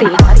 body.